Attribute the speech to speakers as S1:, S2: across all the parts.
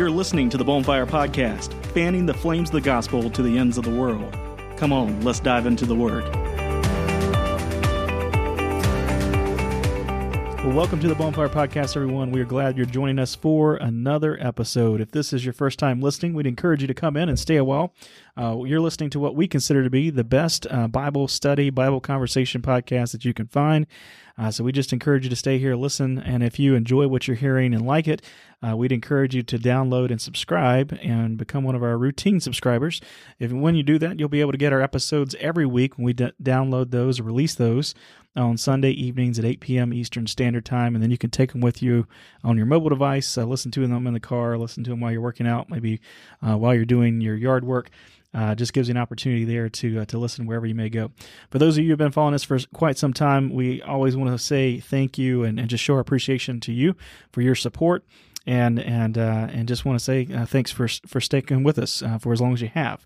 S1: You're listening to the Bonfire Podcast, fanning the flames of the gospel to the ends of the world. Come on, let's dive into the Word. Well, welcome to the Bonfire Podcast, everyone. We are glad you're joining us for another episode. If this is your first time listening, we'd encourage you to come in and stay a while. Uh, you're listening to what we consider to be the best uh, Bible study, Bible conversation podcast that you can find. Uh, so we just encourage you to stay here, listen, and if you enjoy what you're hearing and like it, uh, we'd encourage you to download and subscribe and become one of our routine subscribers. If when you do that, you'll be able to get our episodes every week when we d- download those release those on Sunday evenings at 8 p.m. Eastern Standard Time, and then you can take them with you on your mobile device. Uh, listen to them in the car, listen to them while you're working out, maybe uh, while you're doing your yard work. Uh, just gives you an opportunity there to uh, to listen wherever you may go. For those of you who have been following us for quite some time, we always want to say thank you and, and just show our appreciation to you for your support and and uh, and just want to say uh, thanks for for sticking with us uh, for as long as you have.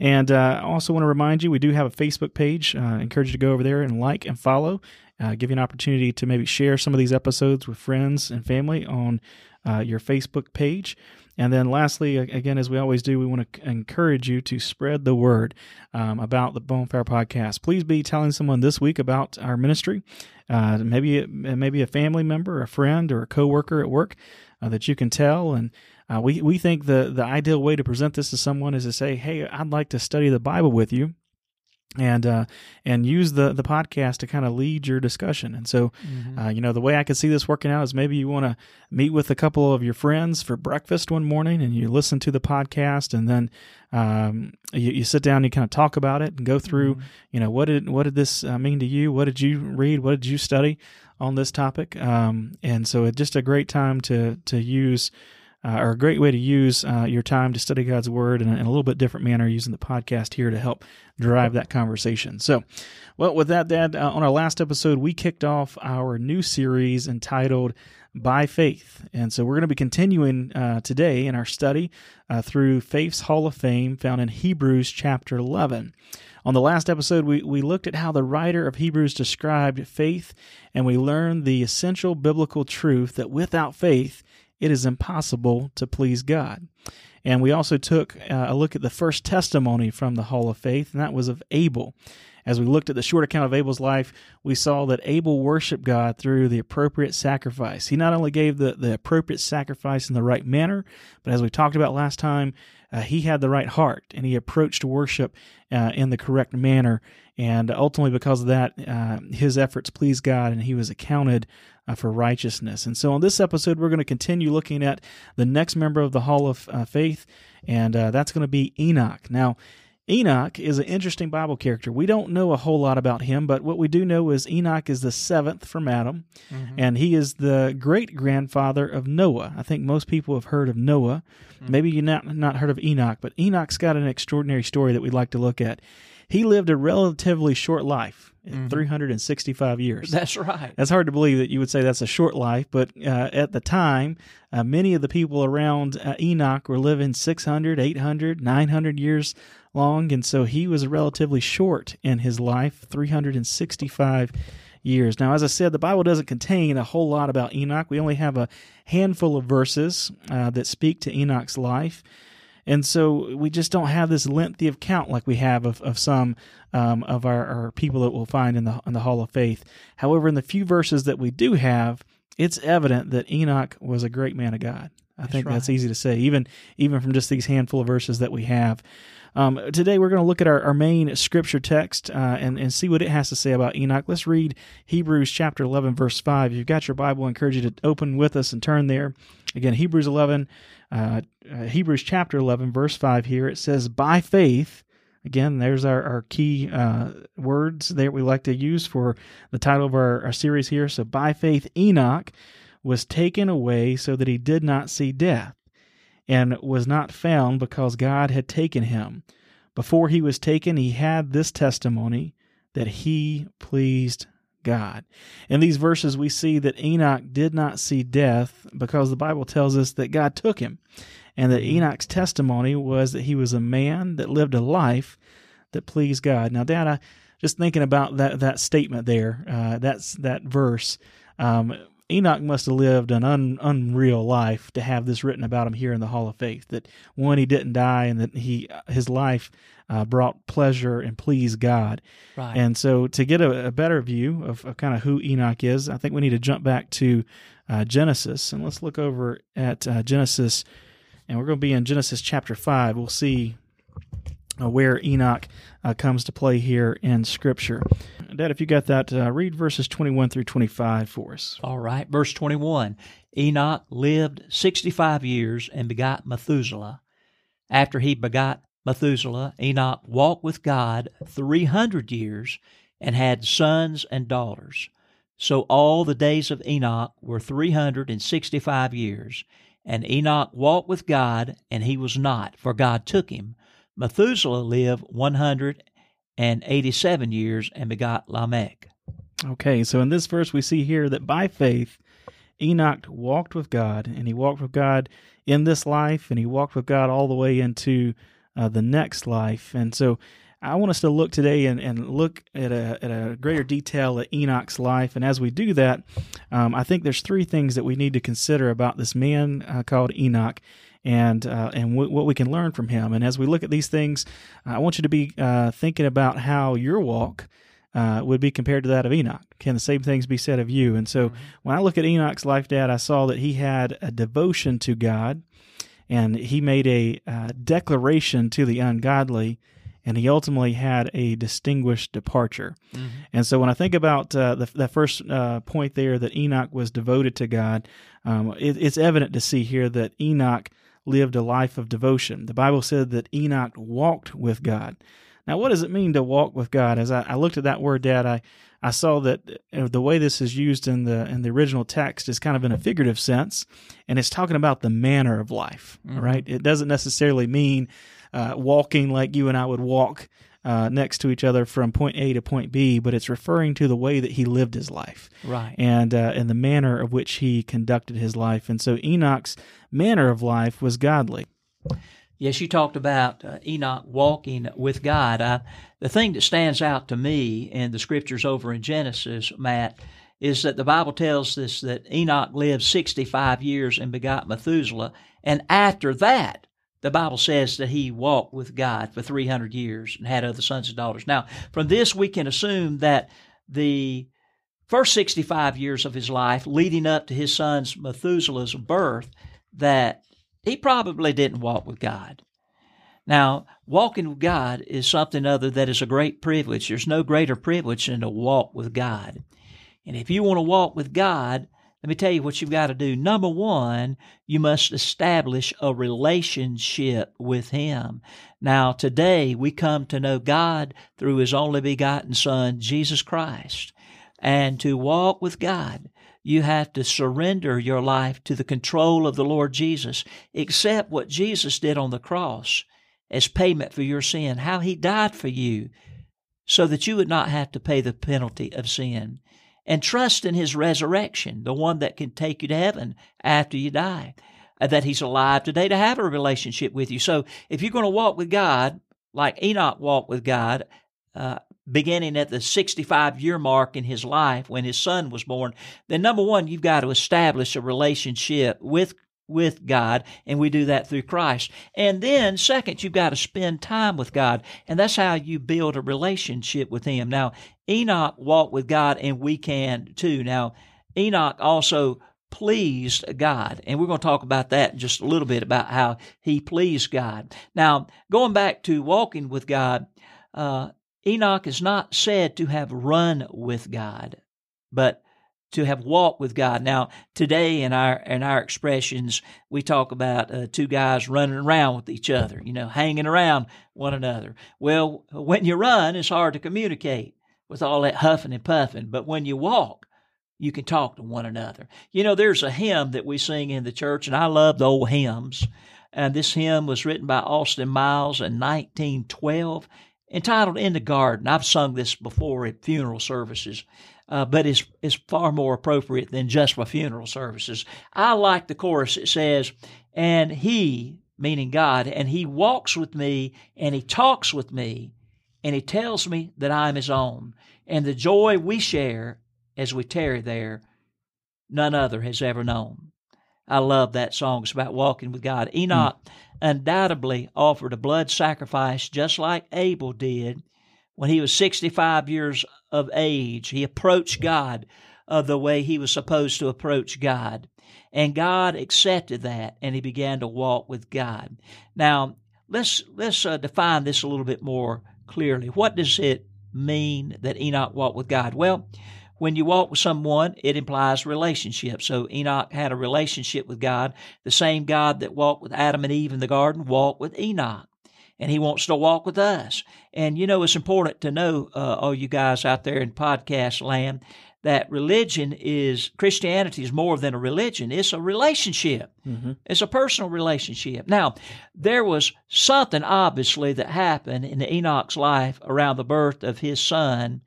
S1: And uh, I also want to remind you, we do have a Facebook page. Uh, encourage you to go over there and like and follow. Uh, give you an opportunity to maybe share some of these episodes with friends and family on uh, your Facebook page. And then, lastly, again, as we always do, we want to encourage you to spread the word um, about the Bonfire Podcast. Please be telling someone this week about our ministry, uh, maybe maybe a family member, a friend, or a coworker at work uh, that you can tell. And uh, we we think the the ideal way to present this to someone is to say, "Hey, I'd like to study the Bible with you." and uh, and use the the podcast to kind of lead your discussion. And so, mm-hmm. uh, you know, the way I could see this working out is maybe you want to meet with a couple of your friends for breakfast one morning, and you listen to the podcast, and then um, you, you, sit down, and you kind of talk about it, and go through, mm-hmm. you know, what did what did this uh, mean to you? What did you read? What did you study on this topic? Um, and so, it's just a great time to to use uh, are a great way to use uh, your time to study God's Word in a, in a, little bit different manner using the podcast here to help drive that conversation. So, well, with that, Dad, uh, on our last episode, we kicked off our new series entitled By Faith. And so we're going to be continuing uh, today in our study uh, through Faith's Hall of Fame found in Hebrews chapter 11. On the last episode, we, we looked at how the writer of Hebrews described faith, and we learned the essential biblical truth that without faith, it is impossible to please God. And we also took uh, a look at the first testimony from the Hall of Faith, and that was of Abel. As we looked at the short account of Abel's life, we saw that Abel worshiped God through the appropriate sacrifice. He not only gave the, the appropriate sacrifice in the right manner, but as we talked about last time, uh, he had the right heart and he approached worship uh, in the correct manner. And ultimately, because of that, uh, his efforts pleased God and he was accounted uh, for righteousness. And so, on this episode, we're going to continue looking at the next member of the Hall of uh, Faith, and uh, that's going to be Enoch. Now, Enoch is an interesting Bible character. We don't know a whole lot about him, but what we do know is Enoch is the seventh from Adam, mm-hmm. and he is the great grandfather of Noah. I think most people have heard of Noah. Mm-hmm. Maybe you not not heard of Enoch, but Enoch's got an extraordinary story that we'd like to look at. He lived a relatively short life, mm-hmm. 365 years.
S2: That's right.
S1: That's hard to believe that you would say that's a short life, but uh, at the time, uh, many of the people around uh, Enoch were living 600, 800, 900 years long, and so he was relatively short in his life, 365 years. Now, as I said, the Bible doesn't contain a whole lot about Enoch. We only have a handful of verses uh, that speak to Enoch's life. And so we just don't have this lengthy account like we have of, of some um, of our, our, people that we'll find in the in the Hall of Faith. However, in the few verses that we do have, it's evident that Enoch was a great man of God. I that's think right. that's easy to say, even even from just these handful of verses that we have. Um, today we're going to look at our, our main scripture text uh, and, and see what it has to say about Enoch. Let's read Hebrews chapter 11, verse 5. If you've got your Bible, I encourage you to open with us and turn there. Again, Hebrews 11, uh, uh, Hebrews chapter 11, verse 5 here. It says, By faith, again, there's our, our key uh, words that we like to use for the title of our, our series here. So, by faith, Enoch was taken away so that he did not see death and was not found because God had taken him. Before he was taken, he had this testimony that he pleased God. In these verses, we see that Enoch did not see death because the Bible tells us that God took him, and that mm-hmm. Enoch's testimony was that he was a man that lived a life that pleased God. Now, Dad, I just thinking about that that statement there, uh, that's that verse. Um, Enoch must have lived an un, unreal life to have this written about him here in the Hall of Faith. That one, he didn't die, and that he his life uh, brought pleasure and pleased God.
S2: Right.
S1: And so, to get a, a better view of, of, kind of who Enoch is, I think we need to jump back to uh, Genesis and let's look over at uh, Genesis, and we're going to be in Genesis chapter five. We'll see uh, where Enoch uh, comes to play here in Scripture. Dad, if you got that, uh, read verses 21 through 25 for us.
S2: All right. Verse 21 Enoch lived 65 years and begot Methuselah. After he begot Methuselah, Enoch walked with God 300 years and had sons and daughters. So all the days of Enoch were 365 years. And Enoch walked with God, and he was not, for God took him. Methuselah lived 187 years and begot Lamech.
S1: Okay, so in this verse, we see here that by faith, Enoch walked with God, and he walked with God in this life, and he walked with God all the way into uh, the next life. And so I want us to look today and, and look at a, at a greater detail at Enoch's life. And as we do that, um, I think there's three things that we need to consider about this man uh, called Enoch and uh, and w- what we can learn from him. And as we look at these things, I want you to be uh, thinking about how your walk uh, would be compared to that of Enoch. Can the same things be said of you? And so, mm-hmm. when I look at Enoch's life, Dad, I saw that he had a devotion to God, and he made a uh, declaration to the ungodly and he ultimately had a distinguished departure. Mm-hmm. And so when I think about uh, the, that first uh, point there that Enoch was devoted to God, um, it, it's evident to see here that Enoch lived a life of devotion. The Bible said that Enoch walked with God. Now, what does it mean to walk with God? As I, I looked at that word, Dad, I, I saw that uh, the way this is used in the in the original text is kind of in a figurative sense, and it's talking about the manner of life. Mm-hmm. Right? It doesn't necessarily mean uh, walking like you and I would walk uh, next to each other from point A to point B, but it's referring to the way that he lived his life,
S2: right?
S1: And uh, and the manner of which he conducted his life. And so Enoch's manner of life was godly.
S2: Yes, you talked about uh, Enoch walking with God. Uh, the thing that stands out to me in the scriptures over in Genesis, Matt, is that the Bible tells us that Enoch lived 65 years and begot Methuselah. And after that, the Bible says that he walked with God for 300 years and had other sons and daughters. Now, from this, we can assume that the first 65 years of his life, leading up to his son's Methuselah's birth, that he probably didn't walk with God. Now, walking with God is something other that is a great privilege. There's no greater privilege than to walk with God. And if you want to walk with God, let me tell you what you've got to do. Number one, you must establish a relationship with Him. Now, today we come to know God through His only begotten Son, Jesus Christ. And to walk with God, you have to surrender your life to the control of the Lord Jesus. Accept what Jesus did on the cross as payment for your sin, how He died for you so that you would not have to pay the penalty of sin and trust in his resurrection, the one that can take you to heaven after you die, uh, that he's alive today to have a relationship with you. So if you're going to walk with God, like Enoch walked with God, uh, beginning at the 65 year mark in his life when his son was born, then number one, you've got to establish a relationship with with God, and we do that through Christ. And then, second, you've got to spend time with God, and that's how you build a relationship with Him. Now, Enoch walked with God, and we can too. Now, Enoch also pleased God, and we're going to talk about that just a little bit about how he pleased God. Now, going back to walking with God, uh, Enoch is not said to have run with God, but to have walked with God. Now, today in our in our expressions, we talk about uh, two guys running around with each other, you know, hanging around one another. Well, when you run, it's hard to communicate with all that huffing and puffing, but when you walk, you can talk to one another. You know, there's a hymn that we sing in the church, and I love the old hymns. And this hymn was written by Austin Miles in 1912, entitled In the Garden. I've sung this before at funeral services uh, but is is far more appropriate than just for funeral services. I like the chorus. It says, "And He, meaning God, and He walks with me, and He talks with me, and He tells me that I'm His own, and the joy we share as we tarry there none other has ever known. I love that song. It's about walking with God. Enoch mm. undoubtedly offered a blood sacrifice just like Abel did when he was 65 years of age. He approached God uh, the way he was supposed to approach God. And God accepted that and he began to walk with God. Now, let's, let's uh, define this a little bit more clearly. What does it mean that Enoch walked with God? Well, when you walk with someone, it implies relationship. So Enoch had a relationship with God. The same God that walked with Adam and Eve in the garden walked with Enoch. And he wants to walk with us. And you know, it's important to know, uh, all you guys out there in podcast land, that religion is Christianity is more than a religion. It's a relationship. Mm-hmm. It's a personal relationship. Now, there was something obviously that happened in Enoch's life around the birth of his son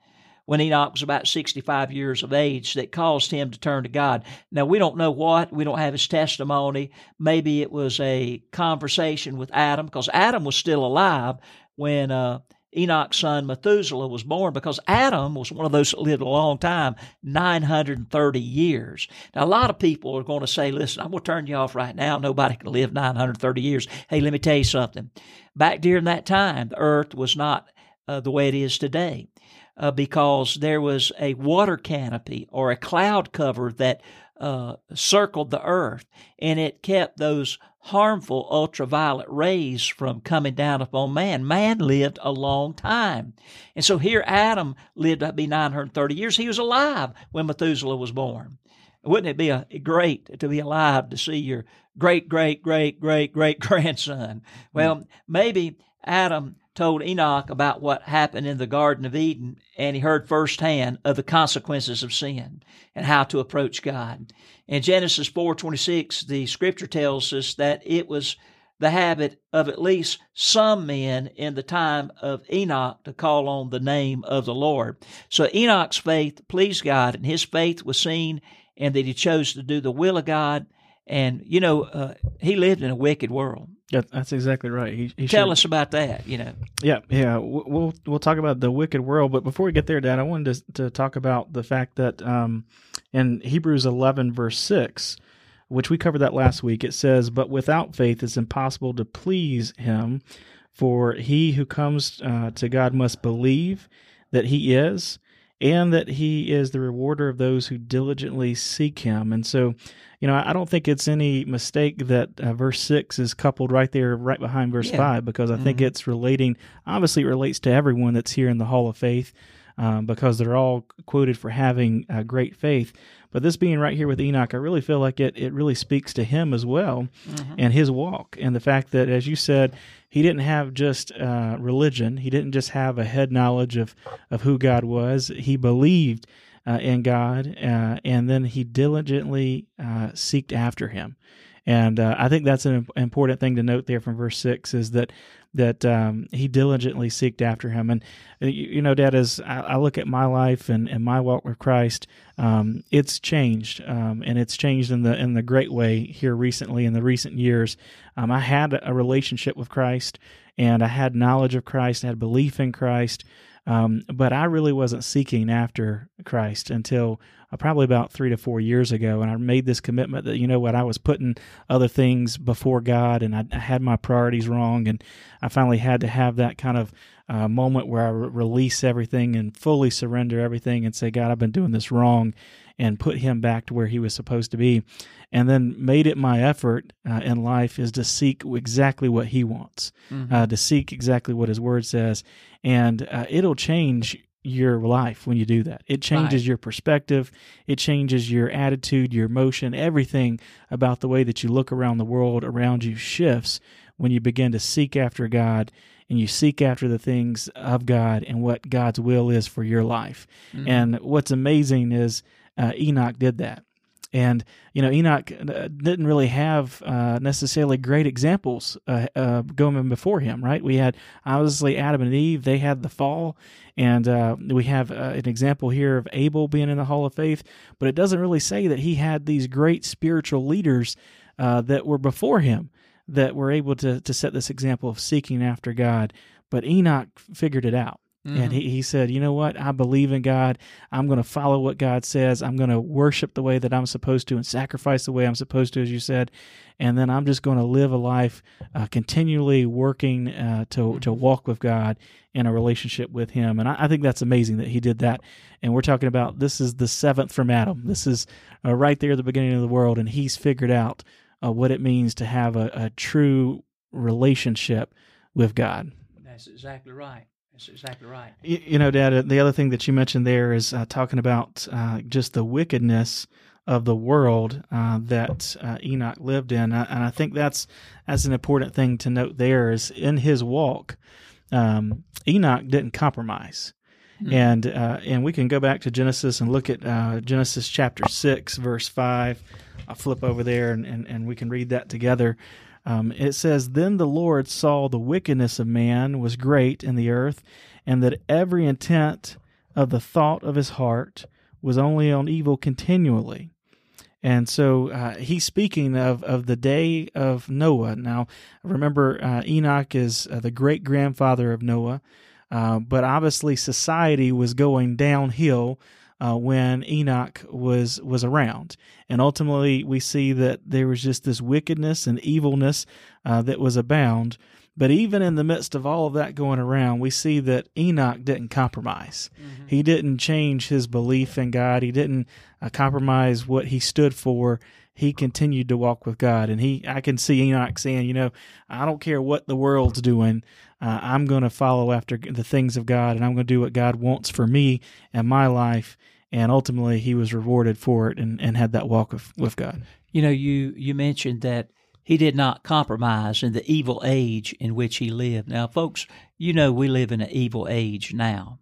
S2: when Enoch was about 65 years of age that caused him to turn to God. Now, we don't know what. We don't have his testimony. Maybe it was a conversation with Adam because Adam was still alive when uh, Enoch's son Methuselah was born because Adam was one of those that lived a long time, 930 years. Now, a lot of people are going to say, listen, I'm going to turn you off right now. Nobody can live 930 years. Hey, let me tell you something. Back during that time, the earth was not uh, the way it is today uh, because there was a water canopy or a cloud cover that uh, circled the earth and it kept those harmful ultraviolet rays from coming down upon man. Man lived a long time. And so here Adam lived to be 930 years. He was alive when Methuselah was born. Wouldn't it be a, great to be alive to see your great, great, great, great, great grandson? Well, maybe Adam told Enoch about what happened in the Garden of Eden, and he heard firsthand of the consequences of sin and how to approach God. In Genesis 4:26, the scripture tells us that it was the habit of at least some men in the time of Enoch to call on the name of the Lord. So Enoch's faith pleased God, and his faith was seen, and that he chose to do the will of God. And you know, uh, he lived in a wicked world.
S1: Yeah, that's exactly right. He,
S2: he Tell us about that. You know.
S1: Yeah, yeah. We'll we'll talk about the wicked world, but before we get there, Dad, I wanted to to talk about the fact that um, in Hebrews eleven verse six, which we covered that last week, it says, "But without faith, it's impossible to please Him, for he who comes uh, to God must believe that He is." And that he is the rewarder of those who diligently seek him. And so, you know, I don't think it's any mistake that uh, verse 6 is coupled right there, right behind verse yeah. 5, because I mm-hmm. think it's relating, obviously, it relates to everyone that's here in the Hall of Faith. Um, because they're all quoted for having uh, great faith. But this being right here with Enoch, I really feel like it, it really speaks to him as well mm-hmm. and his walk. And the fact that, as you said, he didn't have just uh, religion, he didn't just have a head knowledge of, of who God was, he believed. Uh, in God, uh, and then he diligently uh, seeked after Him, and uh, I think that's an important thing to note there from verse six is that that um, he diligently seeked after him. And uh, you, know, Dad, as I, I, look at my life and, and my walk with Christ, um, it's changed, um, and it's changed in the in the great way here recently in the recent years. Um, I had a relationship with Christ, and I had knowledge of Christ, I had belief in Christ. Um, but I really wasn't seeking after Christ until uh, probably about three to four years ago. And I made this commitment that, you know what, I was putting other things before God and I, I had my priorities wrong. And I finally had to have that kind of uh, moment where I re- release everything and fully surrender everything and say, God, I've been doing this wrong and put him back to where he was supposed to be. And then made it my effort uh, in life is to seek exactly what he wants, mm-hmm. uh, to seek exactly what his word says. And uh, it'll change your life when you do that. It changes right. your perspective, it changes your attitude, your emotion, everything about the way that you look around the world around you shifts when you begin to seek after God and you seek after the things of God and what God's will is for your life. Mm-hmm. And what's amazing is uh, Enoch did that. And you know, Enoch uh, didn't really have uh, necessarily great examples uh, uh, going before him, right? We had obviously Adam and Eve; they had the fall, and uh, we have an example here of Abel being in the Hall of Faith. But it doesn't really say that he had these great spiritual leaders that were before him that were able to to set this example of seeking after God. But Enoch figured it out Mm-hmm. And he, he said, You know what? I believe in God. I'm going to follow what God says. I'm going to worship the way that I'm supposed to and sacrifice the way I'm supposed to, as you said. And then I'm just going to live a life uh, continually working uh, to, to walk with God in a relationship with Him. And I, I, think that's amazing that he did that. And we're talking about this is the seventh from Adam. This is uh, right there at the beginning of the world. And he's figured out uh, what it means to have a, a true relationship with God.
S2: That's exactly right. That's exactly right.
S1: You, you know, Dad, uh, the other thing that you mentioned there is uh, talking about uh, just the wickedness of the world uh, that uh, Enoch lived in, uh, and I think that's that's an important thing to note. There is in his walk, um, Enoch didn't compromise, mm. and and we can go back to Genesis and look at Genesis chapter six, verse five. I'll flip over there and, and, and we can read that together. Um, it says, Then the Lord saw the wickedness of man was great in the earth, and that every intent of the thought of his heart was only on evil continually. And so uh, he's speaking of, of the day of Noah. Now, remember, uh, Enoch is uh, the great grandfather of Noah, uh, but obviously society was going downhill uh, when Enoch was was around, and ultimately we see that there was just this wickedness and evilness uh, that was abound. But even in the midst of all of that going around, we see that Enoch didn't compromise. Mm-hmm. He didn't change his belief in God. He didn't uh, compromise what he stood for. He continued to walk with God, and he I can see Enoch saying, you know, I don't care what the world's doing. Uh, I'm going to follow after the things of God, and I'm going to do what God wants for me and my life and ultimately he was rewarded for it and, and had that walk with, with God.
S2: You know, you you mentioned that he did not compromise in the evil age in which he lived. Now, folks, you know we live in an evil age now.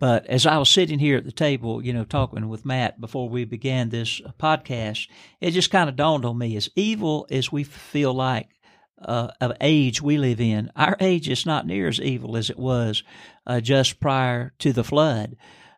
S2: But as I was sitting here at the table, you know, talking with Matt before we began this podcast, it just kind of dawned on me as evil as we feel like uh, of age we live in, our age is not near as evil as it was uh, just prior to the flood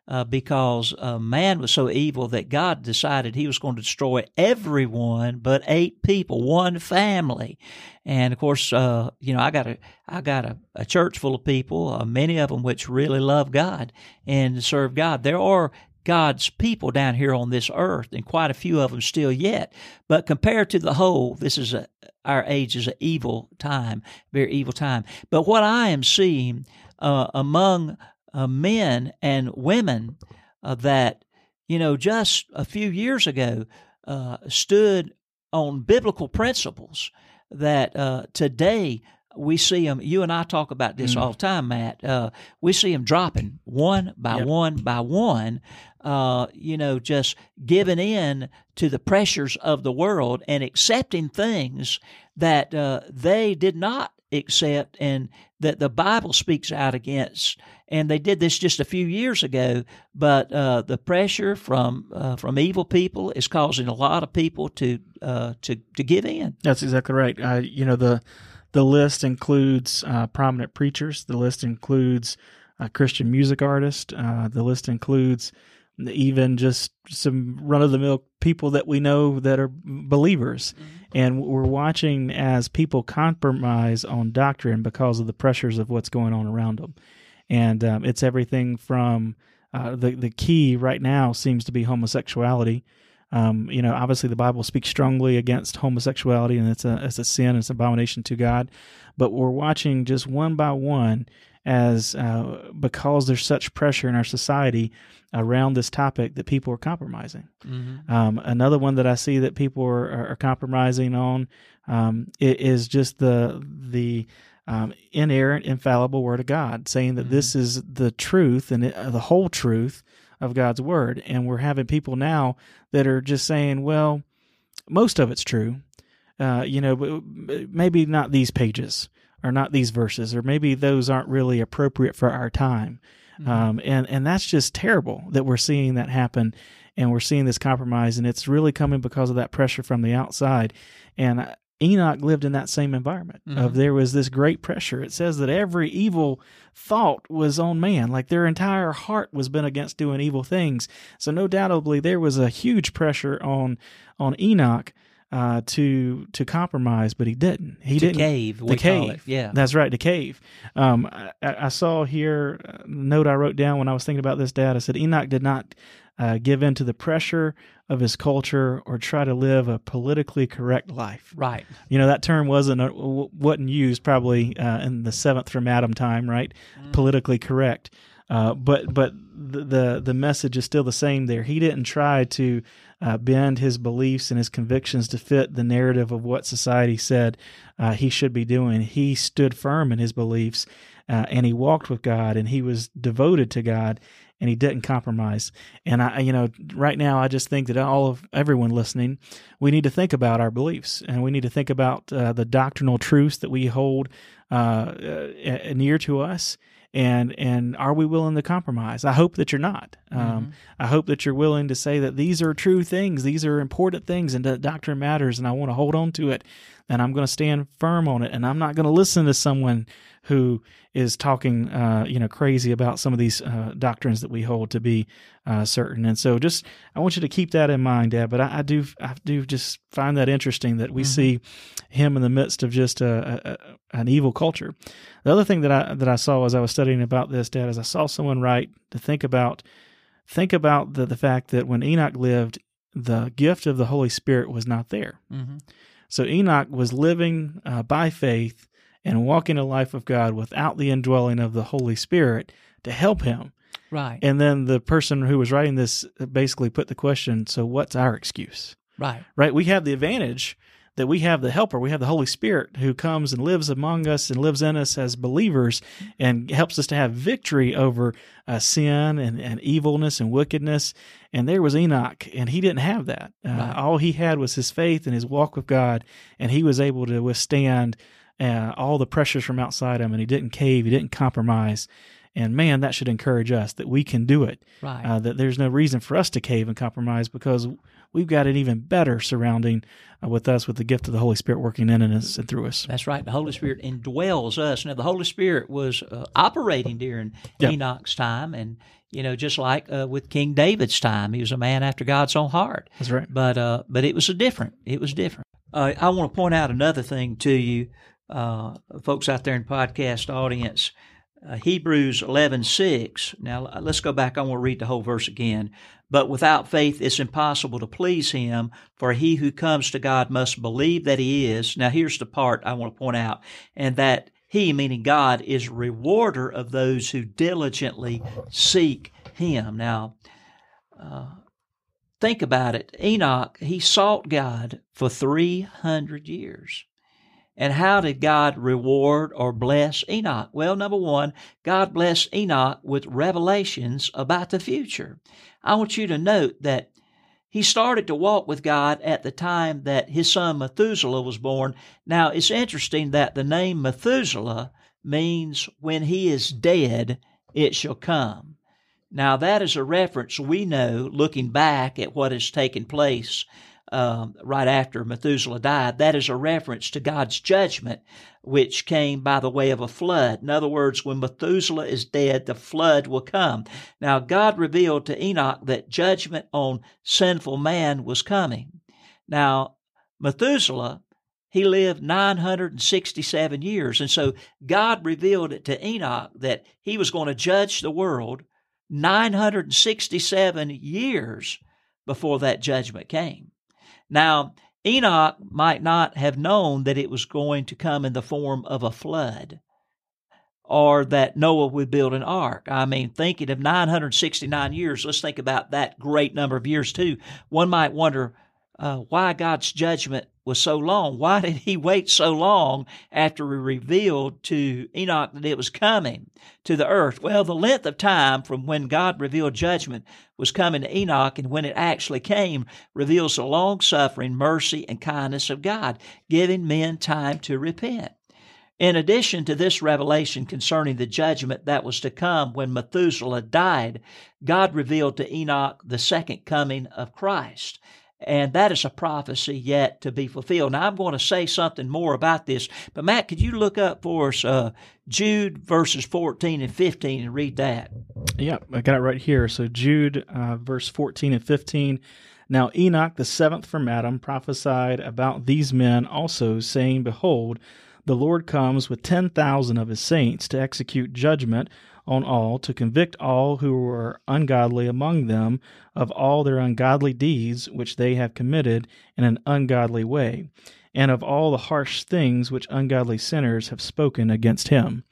S2: uh, because uh, man was so evil that God decided he was going to destroy everyone but eight people, one family. And of course, uh, you know, I got a I got a, a church full of people, uh, many of them which really love God and serve God. There are God's people down here on this earth, and quite a few of them still yet. But compared to the whole, this is a our age is an evil time, very evil time. But what I am seeing uh, among uh, men and women uh, that, you know, just a few years ago uh, stood on biblical principles that uh, today we see them. You and I talk about this mm. all the time, Matt. Uh, we see them dropping one by yep. one by one. Uh, you know, just giving in to the pressures of the world and accepting things that uh, they did not accept and that the Bible speaks out against and they did this just a few years ago. But uh, the pressure from uh, from evil people is causing a lot of people to uh, to to give in.
S1: That's exactly right. Uh, you know the the list includes uh, prominent preachers. The list includes Christian music artists. Uh, the list includes even just some run of the mill people that we know that are believers. Mm-hmm. And we're watching as people compromise on doctrine because of the pressures of what's going on around them and um, it's everything from uh, the the key right now seems to be homosexuality. Um, you know, obviously the Bible speaks strongly against homosexuality, and it's a it's a sin, it's an abomination to God. But we're watching just one by one as uh, because there's such pressure in our society around this topic that people are compromising. Mm-hmm. Um, another one that I see that people are, are compromising on um, is just the the um, inerrant, infallible Word of God, saying that mm-hmm. this is the truth and it, uh, the whole truth of God's Word. And we're having people now that are just saying, well, most of it's true. Uh, you know, maybe not these pages or not these verses, or maybe those aren't really appropriate for our time. Mm-hmm. Um, and, and that's just terrible that we're seeing that happen and we're seeing this compromise and it's really coming because of that pressure from the outside. And Enoch lived in that same environment mm-hmm. of there was this great pressure. It says that every evil thought was on man, like their entire heart was bent against doing evil things. So no doubtably there was a huge pressure on on Enoch uh, to to compromise, but he didn't. He
S2: to
S1: didn't
S2: cave.
S1: The cave.
S2: Yeah.
S1: That's right, the cave. Um, I, I saw here a note I wrote down when I was thinking about this. Dad, I said Enoch did not uh, give in to the pressure of his culture or try to live a politically correct life.
S2: right.
S1: You know that term wasn't uh, wasn't used probably uh, in the seventh from Adam time, right?
S2: Mm.
S1: Politically correct. Uh, but but the, the the message is still the same. There, he didn't try to uh, bend his beliefs and his convictions to fit the narrative of what society said uh, he should be doing. He stood firm in his beliefs, uh, and he walked with God, and he was devoted to God, and he didn't compromise. And I, you know, right now, I just think that all of everyone listening, we need to think about our beliefs, and we need to think about uh, the doctrinal truths that we hold uh, uh, near to us. And and are we willing to compromise? I hope that you're not. Um, i hope that you're willing to say that these are true things these are important things and that doctrine matters and i want to hold on to it and i'm going to stand firm on it and i'm not going to listen to someone who is talking uh, you know crazy about some of these uh, doctrines that we hold to be uh, certain and so just i want you to keep that in mind dad but i, I do i do just find that interesting that we
S2: Mhm.
S1: see him in the midst of just a, a, a an evil culture the other thing that I that I saw as I was studying about this, Dad, is I saw someone write to think about think about the the fact that when Enoch lived, the gift of the Holy Spirit was not there.
S2: hmm
S1: So Enoch was living uh, by faith and walking a life of God without the indwelling of the Holy Spirit to help him.
S2: Right.
S1: And then the person who was writing this basically put the question, so what's our excuse?
S2: right.
S1: right? We have the advantage that we have the helper, we have the Holy Spirit who comes and lives among us and lives in us as believers and helps us to have victory over uh, sin and, and evilness and wickedness. And there was Enoch, and he didn't have that. Uh,
S2: Right.
S1: All he had was his faith and his walk with God, and he was able to withstand uh, all the pressures from outside him, and he didn't cave, he didn't compromise. And man, that should encourage us that we can do it
S2: Right.
S1: uh, that there's no reason for us to cave and compromise because we've got an even better surrounding uh, with us with the gift of the Holy Spirit working in us and through us.
S2: That's right. The Holy Spirit indwells us. Now, the Holy Spirit was uh, operating during
S1: Yeah.
S2: Enoch's time, and you know, just like uh, with King David's time, he was a man after God's own heart.
S1: That's right.
S2: But uh, but it was a different. It was different. Uh, I want to point out another thing to you, uh, folks out there in podcast audience. Uh, Hebrews eleven six. Now uh, let's go back. I want to read the whole verse again. But without faith, it's impossible to please Him. For he who comes to God must believe that He is. Now here's the part I want to point out, and that He, meaning God, is rewarder of those who diligently seek Him. Now. Uh, think about it. Enoch, he sought God for 300 years. And how did God reward or bless Enoch? Well, number one, God blessed Enoch with revelations about the future. I want you to note that he started to walk with God at the time that his son Methuselah was born. Now, it's interesting that the name Methuselah means when he is dead, it shall come. Now, that is a reference we know looking back at what has taken place um, right after Methuselah died. That is a reference to God's judgment, which came by the way of a flood. In other words, when Methuselah is dead, the flood will come. Now, God revealed to Enoch that judgment on sinful man was coming. Now, Methuselah, he lived 967 years. And so God revealed it to Enoch that he was going to judge the world 967 years before that judgment came. Now, Enoch might not have known that it was going to come in the form of a flood or that Noah would build an ark. I mean, thinking of 969 years, let's think about that great number of years too. One might wonder uh, why God's judgment was so long. Why did he wait so long after he revealed to Enoch that it was coming to the earth? Well, the length of time from when God revealed judgment was coming to Enoch and when it actually came reveals the long suffering, mercy, and kindness of God, giving men time to repent. In addition to this revelation concerning the judgment that was to come when Methuselah died, God revealed to Enoch the second coming of Christ. And that is a prophecy yet to be fulfilled. Now, I'm going to say something more about this, but Matt, could you look up for us uh, Jude verses 14 and 15 and read that?
S1: Yeah, I got it right here. So Jude, uh, verse 14 and 15. Now Enoch, the seventh from Adam, prophesied about these men also, saying, Behold, the Lord comes with ten thousand of his saints to execute judgment on all, to convict all who were ungodly among them of all their ungodly deeds which they have committed in an ungodly way, and of all the harsh things which ungodly sinners have spoken against him.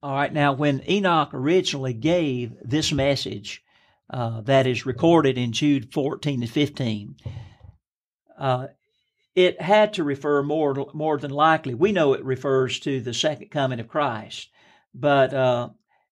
S2: All right, now when Enoch originally gave this message uh, that is recorded in Jude 14 and 15, uh, it had to refer more more than likely. We know it refers to the second coming of Christ, but uh,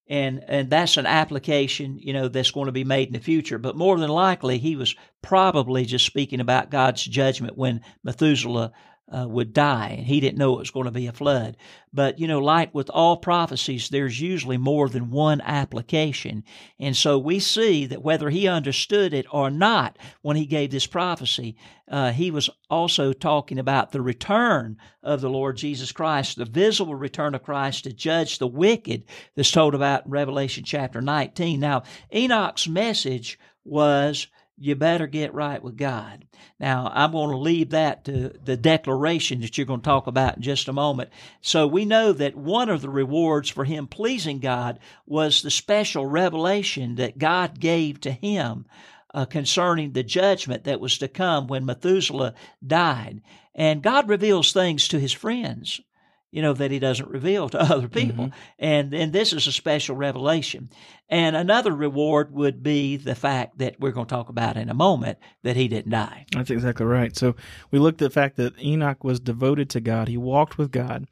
S2: and and that's an application you know that's going to be made in the future. But more than likely, he was probably just speaking about God's judgment when Methuselah uh, would die, and he didn't know it was going to be a flood. But, you know, like with all prophecies, there's usually more than one application. And so we see that whether he understood it or not when he gave this prophecy, uh, he was also talking about the return of the Lord Jesus Christ, the visible return of Christ to judge the wicked that's told about in Revelation chapter 19. Now, Enoch's message was you better get right with God. Now, I'm going to leave that to the declaration that you're going to talk about in just a moment. So we know that one of the rewards for him pleasing God was the special revelation that God gave to him uh, concerning the judgment that was to come when Methuselah died. And God reveals things to his friends you know, that he doesn't reveal to other people. Mm-hmm. And and this is a special revelation. And another reward would be the fact that we're going to talk about in a moment that he didn't die.
S1: That's exactly right. So we looked at the fact that Enoch was devoted to God. He walked with God.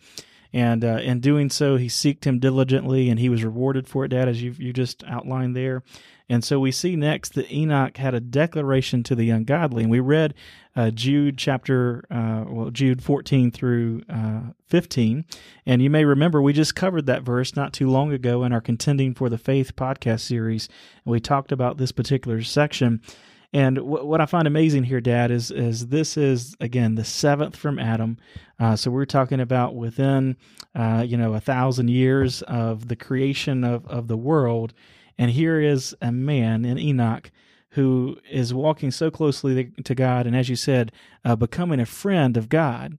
S1: And uh, in doing so, he seeked him diligently, and he was rewarded for it, Dad, as you you just outlined there. And so we see next that Enoch had a declaration to the ungodly. And we read uh, Jude chapter, uh, well, Jude 14 through uh, 15. And you may remember we just covered that verse not too long ago in our Contending for the Faith podcast series. And we talked about this particular section. And w- what I find amazing here, Dad, is is this is again the seventh from Adam. Uh, so we're talking about within, uh, you know, a thousand years of the creation of of the world, and here is a man in Enoch who is walking so closely to God, and as you said, uh, becoming a friend of God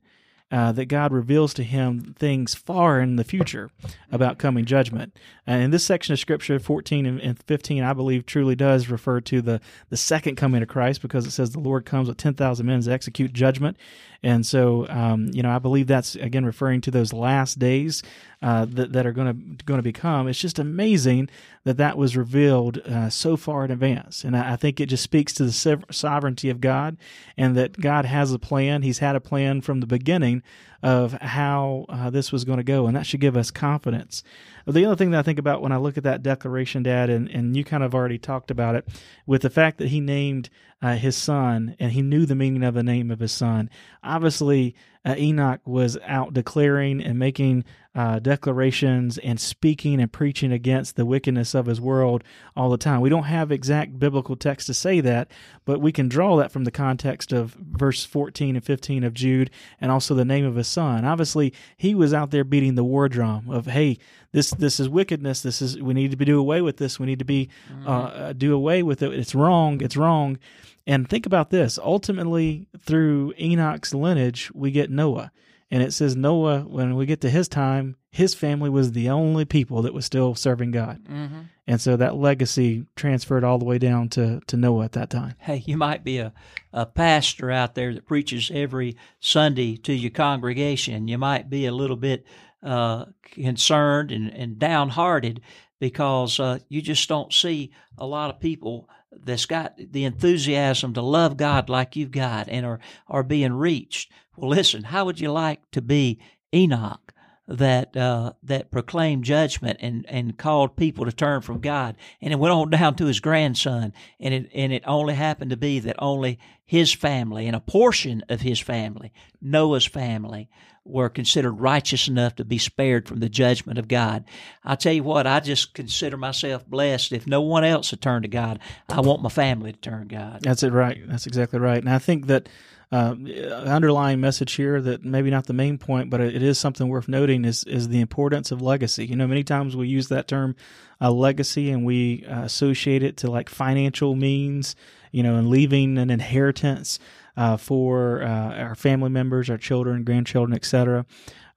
S1: uh, that God reveals to him things far in the future about coming judgment. And this section of Scripture, 14 and 15, I believe truly does refer to the, the second coming of Christ because it says the Lord comes with 10,000 men to execute judgment. And so, um, you know, I believe that's again referring to those last days uh, that, that are going to going to become. It's just amazing that that was revealed uh, so far in advance, and I, I, think it just speaks to the sovereignty of God and that God has a plan. He's had a plan from the beginning of how uh, this was going to go, and that should give us confidence. The other thing that I think about when I look at that declaration, Dad, and, and you kind of already talked about it, with the fact that he named uh, his son and he knew the meaning of the name of his son. Obviously, uh, Enoch was out declaring and making uh, declarations and speaking and preaching against the wickedness of his world all the time. We don't have exact biblical text to say that, but we can draw that from the context of verse 14 and 15 of Jude and also the name of his son. Obviously, he was out there beating the war drum of, hey, this this is wickedness. This is we need to do away with this. We need to be mm-hmm. uh, do away with it. It's wrong. It's wrong. And think about this. Ultimately, through Enoch's lineage, we get Noah. And it says Noah, when we get to his time, his family was the only people that was still serving God. Mm-hmm. And so that legacy transferred all the way down to, to Noah at that time.
S2: Hey, you might be a, a pastor out there that preaches every Sunday to your congregation. You might be a little bit uh, concerned and, and downhearted because uh, you just don't see a lot of people that's got the enthusiasm to love God like you've got and are, are being reached. Well, listen, how would you like to be Enoch that uh, that proclaimed judgment and, and called people to turn from God, and it went on down to his grandson, and it and it only happened to be that only his family and a portion of his family, Noah's family, were considered righteous enough to be spared from the judgment of God. I tell you what, I just consider myself blessed. If no one else had turned to God, I want my family to turn to God.
S1: That's it, right? That's exactly right. And I think that uh, underlying message here that maybe not the main point, but it is something worth noting is is the importance of legacy. You know, many times we use that term uh, legacy and we uh, associate it to like financial means you know, and leaving an inheritance uh, for uh, our family members, our children, grandchildren, etc.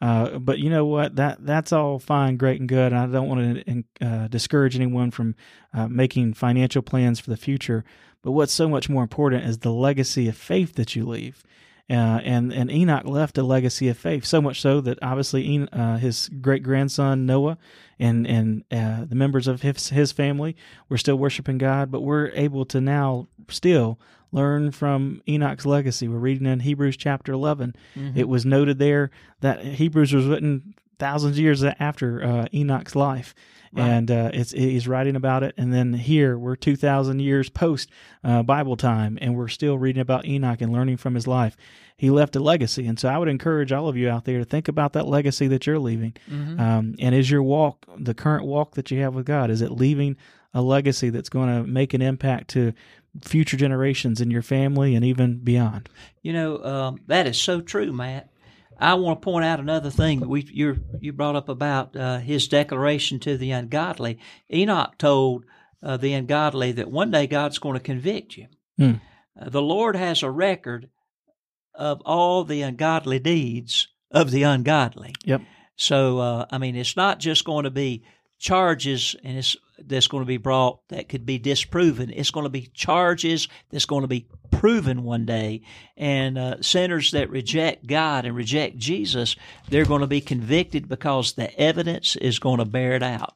S1: Uh, but you know what? That that's all fine, great, and good. I don't want to uh, discourage anyone from uh, making financial plans for the future. But what's so much more important is the legacy of faith that you leave. Uh, and and Enoch left a legacy of faith, so much so that obviously uh, his great grandson Noah and and the members of his his family were still worshiping God, but we're able to now still learn from Enoch's legacy. We're reading in Hebrews chapter 11. Mm-hmm. It was noted there that Hebrews was written thousands of years after uh, Enoch's life. Right. And uh, it's he's writing about it, and then here we're two thousand years post uh, Bible time, and we're still reading about Enoch and learning from his life. He left a legacy, and so I would encourage all of you out there to think about that legacy that you're leaving. Mm-hmm. Um, and is your walk the current walk that you have with God? Is it leaving a legacy that's going to make an impact to future generations in your family and even beyond?
S2: You know um, that is so true, Matt. I want to point out another thing that we you you brought up about uh, his declaration to the ungodly. Enoch told uh, the ungodly that one day God's going to convict you. Mm. Uh, the Lord has a record of all the ungodly deeds of the ungodly.
S1: Yep.
S2: So uh, I mean, it's not just going to be charges and it's that's going to be brought that could be disproven. It's going to be charges that's going to be proven one day. And uh, sinners that reject God and reject Jesus, they're going to be convicted because the evidence is going to bear it out.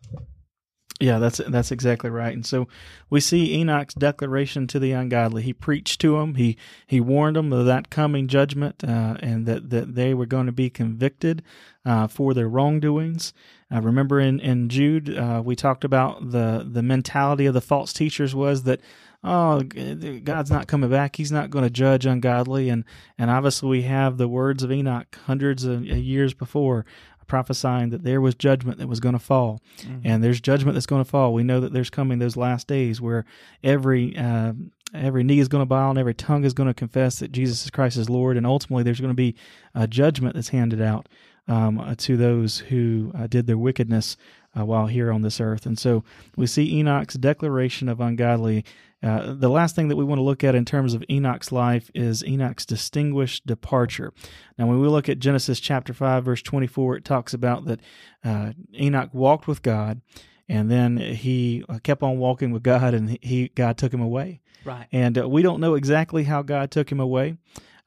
S1: Yeah, that's that's exactly right. And so we see Enoch's declaration to the ungodly. He preached to them. He he warned them of that coming judgment, uh, and that that they were going to be convicted uh, for their wrongdoings. Uh, remember in in Jude, uh, we talked about the the mentality of the false teachers was that oh God's not coming back. He's not going to judge ungodly, and and obviously we have the words of Enoch hundreds of years before prophesying that there was judgment that was going to fall, mm-hmm. and there's judgment that's going to fall. We know that there's coming those last days where every uh, every knee is going to bow and every tongue is going to confess that Jesus Christ is Lord, and ultimately there's going to be a judgment that's handed out um, uh, to those who uh, did their wickedness uh, while here on this earth. And so we see Enoch's declaration of ungodly. Uh, the last thing that we want to look at in terms of Enoch's life is Enoch's distinguished departure. Now, when we look at Genesis chapter 5, verse 24, it talks about that uh, Enoch walked with God and then he uh, kept on walking with God and he God took him away.
S2: Right.
S1: And we don't know exactly how God took him away.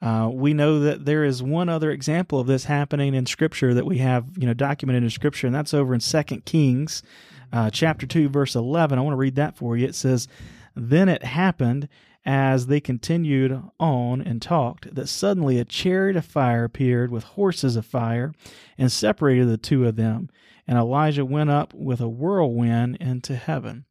S1: Uh, we know that there is one other example of this happening in Scripture that we have, you know, documented in Scripture, and that's over in Second Kings, uh, chapter two, verse eleven. I want to read that for you. It says, "Then it happened." As they continued on and talked, that suddenly a chariot of fire appeared with horses of fire and separated the two of them. And Elijah went up with a whirlwind into heaven.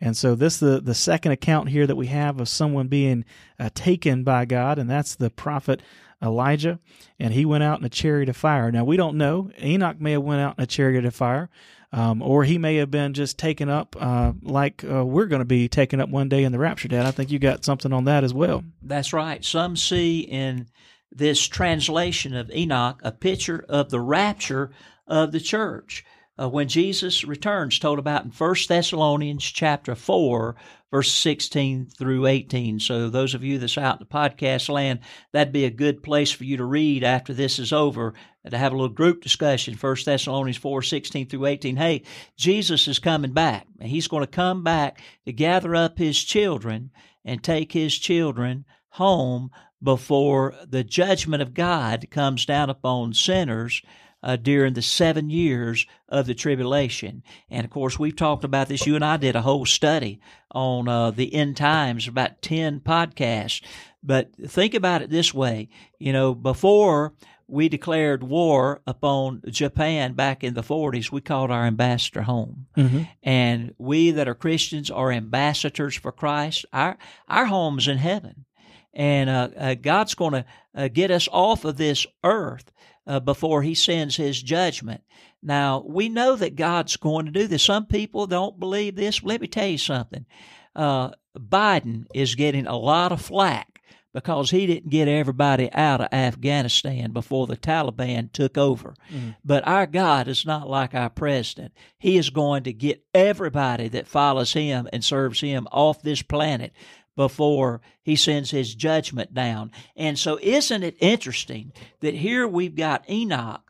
S1: And so this the the second account here that we have of someone being uh, taken by God, and that's the prophet Elijah, and he went out in a chariot of fire. Now we don't know. Enoch may have went out in a chariot of fire, um, or he may have been just taken up uh, like uh, we're going to be taken up one day in the rapture. Dad, I think you got something on that as well.
S2: That's right. Some see in this translation of Enoch a picture of the rapture of the church uh, when Jesus returns, told about in 1 Thessalonians chapter 4, verse 16 through 18. So those of you that's out in the podcast land, that'd be a good place for you to read after this is over to have a little group discussion. 1 Thessalonians 4, 16 through 18. Hey, Jesus is coming back. And he's going to come back to gather up his children and take his children home before the judgment of God comes down upon sinners uh, during the seven years of the tribulation. And of course, we've talked about this. You and I did a whole study on uh, the end times, about 10 podcasts. But think about it this way you know, before we declared war upon Japan back in the 40s, we called our ambassador home. Mm-hmm. And we that are Christians are ambassadors for Christ. Our, our home's in heaven. And uh, uh, God's going to uh, get us off of this earth uh, before he sends his judgment. Now, we know that God's going to do this. Some people don't believe this. Let me tell you something. Uh, Biden is getting a lot of flack because he didn't get everybody out of Afghanistan before the Taliban took over. Mm. But our God is not like our president. He is going to get everybody that follows him and serves him off this planet before he sends his judgment down. And so, isn't it interesting that here we've got Enoch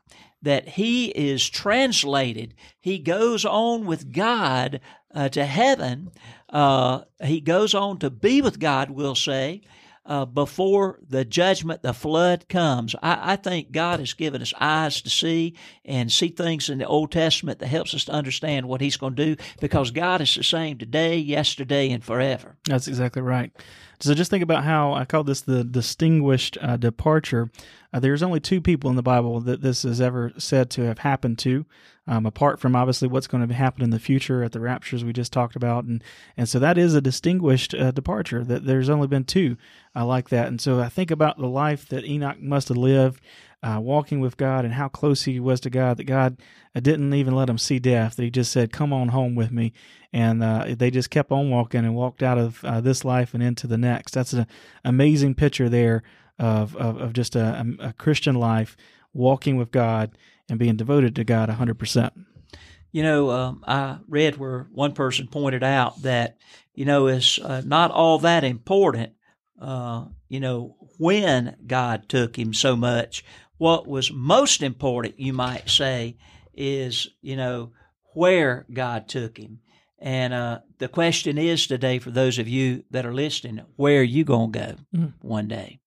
S2: that he is translated. He goes on with God uh, to heaven. Uh, he goes on to be with God, we'll say, uh, before the judgment, the flood comes. I, I, think God has given us eyes to see and see things in the Old Testament that helps us to understand what He's going to do because God is the same today, yesterday, and forever.
S1: That's exactly right. So just think about how I call this the distinguished uh, departure. Uh, there's only two people in the Bible that this is ever said to have happened to, um, apart from obviously what's going to happen in the future at the raptures we just talked about, and and so that is a distinguished uh, departure. That there's only been two I like that, and so I think about the life that Enoch must have lived uh, walking with God and how close he was to God, that God uh, didn't even let him see death, that he just said, Come on home with me. And uh, they just kept on walking and walked out of uh, this life and into the next. That's an amazing picture there of, of, of just a, a, Christian life, walking with God and being devoted to God 100%.
S2: You know, um, I read where one person pointed out that, you know, it's uh, not all that important, uh, you know, when God took him so much what was most important, you might say, is, you know, where God took him. And uh, the question is today for those of you that are listening, where are you going to go mm. one day?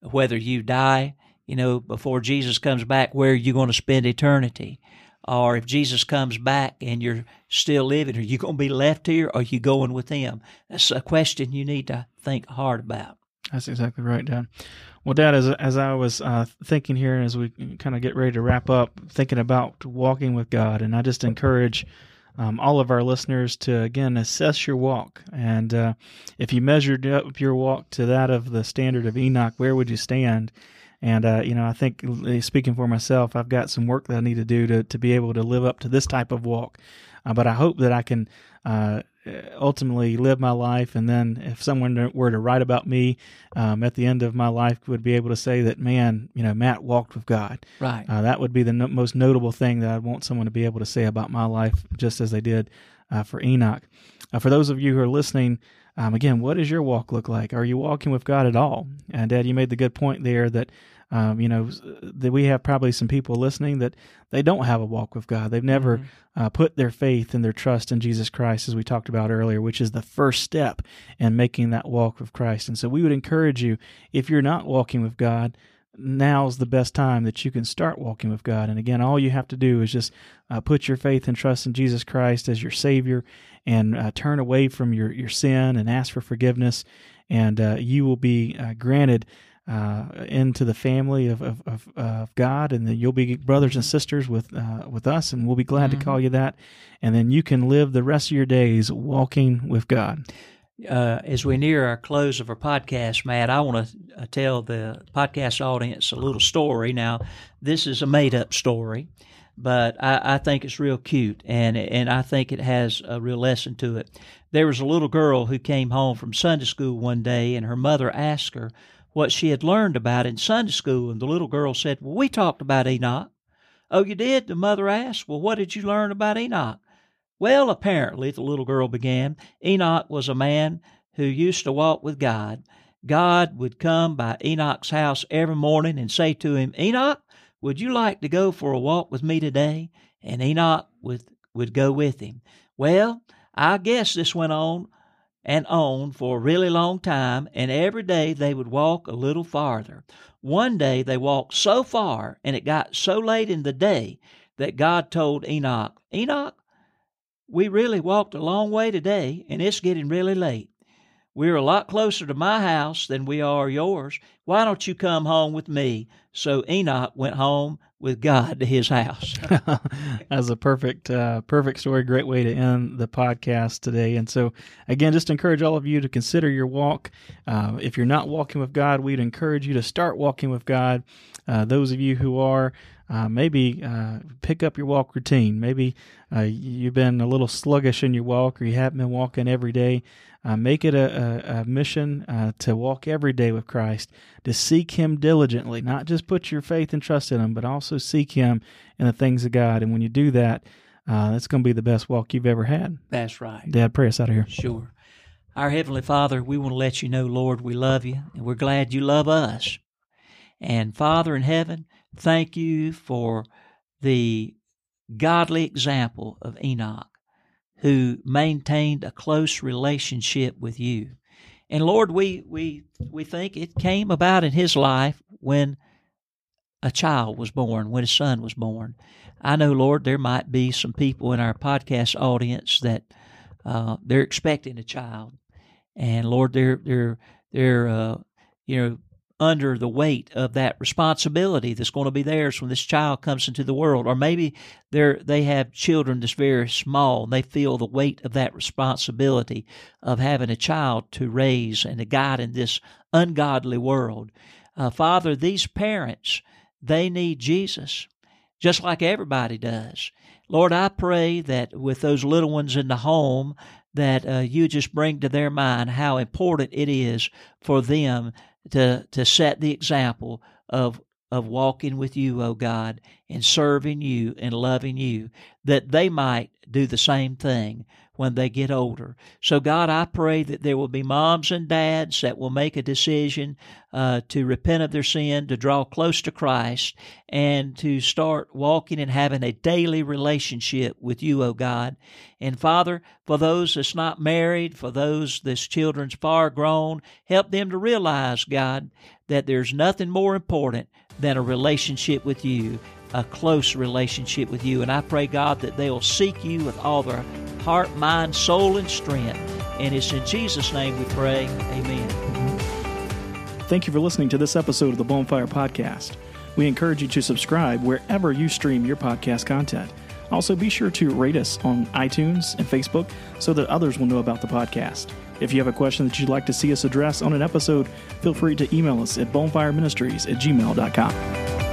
S2: Whether you die, you know, before Jesus comes back, where are you going to spend eternity? Or if Jesus comes back and you're still living, are you going to be left here or are you going with him? That's a question you need to think hard about.
S1: That's exactly right, Dad. Well, Dad, as as I was uh, thinking here, as we kind of get ready to wrap up, thinking about walking with God, and I just encourage um, all of our listeners to again assess your walk, and uh, if you measured up your walk to that of the standard of Enoch, where would you stand? And uh, you know, I think speaking for myself, I've got some work that I need to do to to be able to live up to this type of walk. Uh, but I hope that I can uh, ultimately live my life, and then if someone were to write about me um, at the end of my life, would be able to say that, man, you know, Matt walked with God.
S2: Right.
S1: Uh, that would be the no- most notable thing that I want someone to be able to say about my life, just as they did uh, for Enoch. Uh, for those of you who are listening, um, again, what does your walk look like? Are you walking with God at all? And Dad, you made the good point there that um, you know, that we have probably some people listening that they don't have a walk with God. They've never mm-hmm. uh, put their faith and their trust in Jesus Christ, as we talked about earlier, which is the first step in making that walk with Christ. And so we would encourage you, if you're not walking with God, now's the best time that you can start walking with God. And again, all you have to do is just uh, put your faith and trust in Jesus Christ as your Savior and uh, turn away from your, your sin and ask for forgiveness. And uh, you will be uh, granted uh, into the family of, of, of, of, God, and then you'll be brothers and sisters with uh, with us, and we'll be glad mm-hmm. to call you that. And then you can live the rest of your days walking with God.
S2: Uh, as we near our close of our podcast, Matt, I want to uh, tell the podcast audience a little story. Now, this is a made up story, but I, I think it's real cute, and and I think it has a real lesson to it. There was a little girl who came home from Sunday school one day, and her mother asked her what she had learned about in Sunday school. And the little girl said, Well, we talked about Enoch. Oh, you did? The mother asked. Well, what did you learn about Enoch? Well, apparently, the little girl began, Enoch was a man who used to walk with God. God would come by Enoch's house every morning and say to him, Enoch, would you like to go for a walk with me today? And Enoch would, would go with him. Well, I guess this went on and on for a really long time, and every day they would walk a little farther. One day they walked so far, and it got so late in the day that God told Enoch, Enoch, we really walked a long way today, and it's getting really late. We're a lot closer to my house than we are yours. Why don't you come home with me? So Enoch went home with God to his house.
S1: That's a perfect, uh, perfect story. Great way to end the podcast today. And so, again, just encourage all of you to consider your walk. Uh, if you're not walking with God, we'd encourage you to start walking with God. Uh, those of you who are, uh, maybe uh, pick up your walk routine. Maybe uh, you've been a little sluggish in your walk, or you haven't been walking every day. Uh, make it a, a, a mission uh, to walk every day with Christ, to seek Him diligently, not just put your faith and trust in Him, but also seek Him in the things of God. And when you do that, uh, that's going to be the best walk you've ever had.
S2: That's right.
S1: Dad, pray us out of here.
S2: Sure. Our Heavenly Father, we want to let you know, Lord, we love you and we're glad you love us. And Father in heaven, thank you for the godly example of Enoch, who maintained a close relationship with you. And Lord, we, we, we think it came about in his life when a child was born, when a son was born. I know, Lord, there might be some people in our podcast audience that uh, they're expecting a child, and Lord, they're they're they're uh, you know under the weight of that responsibility that's going to be theirs when this child comes into the world. Or maybe they're they have children that's very small and they feel the weight of that responsibility of having a child to raise and to guide in this ungodly world. Uh, father these parents they need jesus just like everybody does. Lord i pray that with those little ones in the home that uh, you just bring to their mind how important it is for them to to set the example of of walking with you, O God, and serving you and loving you, that they might do the same thing when they get older. So, God, I pray that there will be moms and dads that will make a decision uh, to repent of their sin, to draw close to Christ, and to start walking and having a daily relationship with you, O God. And Father, for those that's not married, for those that's children's far grown, help them to realize, God, that there's nothing more important than a relationship with you a close relationship with you. And I pray, God, that they'll seek you with all their heart, mind, soul, and strength. And it's in Jesus' name we pray. Amen.
S1: Thank you for listening to this episode of the Bonfire Podcast. We encourage you to subscribe wherever you stream your podcast content. Also, be sure to rate us on iTunes and Facebook so that others will know about the podcast. If you have a question that you'd like to see us address on an episode, feel free to email us at bonefireministries at gmail.com.